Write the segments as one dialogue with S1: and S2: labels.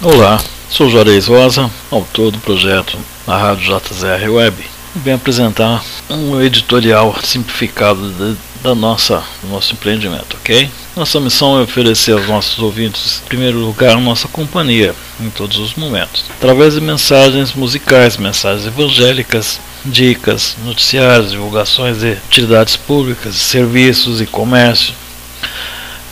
S1: Olá, sou Juarez Rosa, autor do projeto na Rádio JZR Web. E venho apresentar um editorial simplificado de, da nossa, do nosso empreendimento, ok? Nossa missão é oferecer aos nossos ouvintes, em primeiro lugar, nossa companhia em todos os momentos, através de mensagens musicais, mensagens evangélicas, dicas, noticiários, divulgações de utilidades públicas, serviços e comércio,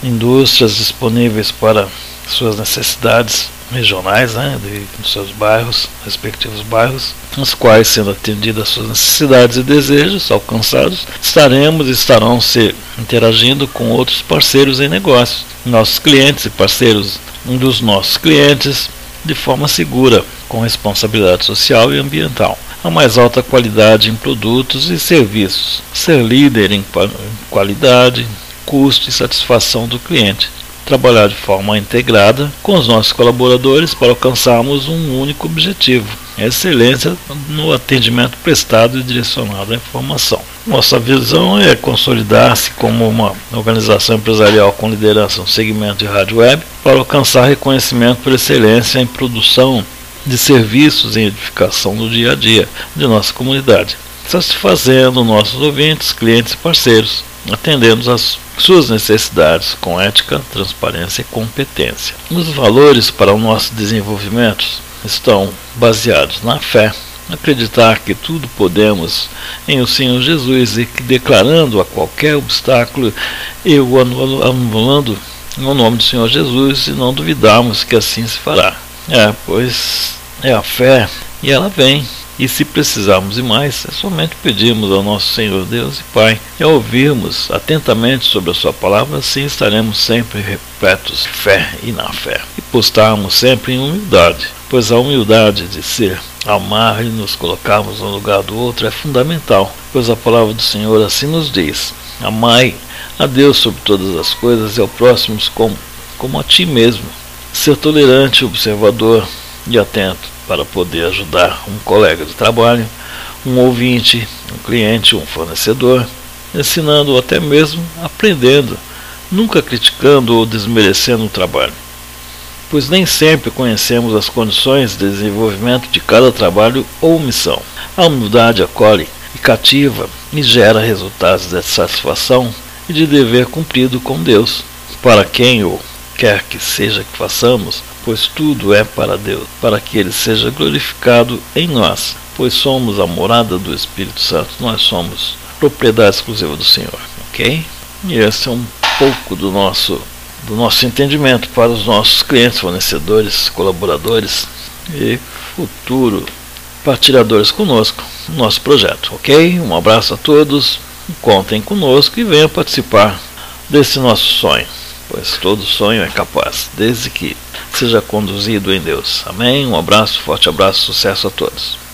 S1: indústrias disponíveis para suas necessidades regionais, né, de, seus bairros, respectivos bairros, nos quais, sendo atendidas suas necessidades e desejos alcançados, estaremos e estarão se interagindo com outros parceiros em negócios, nossos clientes e parceiros dos nossos clientes, de forma segura, com responsabilidade social e ambiental. A mais alta qualidade em produtos e serviços, ser líder em qualidade, custo e satisfação do cliente trabalhar de forma integrada com os nossos colaboradores para alcançarmos um único objetivo: excelência no atendimento prestado e direcionado à informação. Nossa visão é consolidar-se como uma organização empresarial com liderança no segmento de rádio web para alcançar reconhecimento por excelência em produção de serviços em edificação do dia a dia de nossa comunidade, satisfazendo nossos ouvintes, clientes e parceiros atendendo às suas necessidades com ética, transparência e competência. Os valores para o nosso desenvolvimento estão baseados na fé, acreditar que tudo podemos em o Senhor Jesus e que declarando a qualquer obstáculo e o anulando no nome do Senhor Jesus e não duvidarmos que assim se fará. É, pois é a fé e ela vem e se precisarmos de mais, é somente pedirmos ao nosso Senhor Deus e Pai e ouvirmos atentamente sobre a Sua palavra, assim estaremos sempre repletos de fé e na fé. E postarmos sempre em humildade, pois a humildade de ser, amar e nos colocarmos no lugar do outro é fundamental, pois a palavra do Senhor assim nos diz: Amai a Deus sobre todas as coisas e ao próximo como, como a ti mesmo. Ser tolerante, observador e atento para poder ajudar um colega de trabalho, um ouvinte, um cliente, um fornecedor, ensinando ou até mesmo aprendendo, nunca criticando ou desmerecendo o trabalho. Pois nem sempre conhecemos as condições de desenvolvimento de cada trabalho ou missão. A humildade acolhe e cativa e gera resultados de satisfação e de dever cumprido com Deus, para quem o quer que seja que façamos, pois tudo é para Deus, para que Ele seja glorificado em nós, pois somos a morada do Espírito Santo, nós somos propriedade exclusiva do Senhor, ok? E esse é um pouco do nosso do nosso entendimento para os nossos clientes, fornecedores, colaboradores e futuro partilhadores conosco no nosso projeto, ok? Um abraço a todos, contem conosco e venham participar desse nosso sonho pois todo sonho é capaz, desde que seja conduzido em Deus. Amém? Um abraço, forte abraço, sucesso a todos.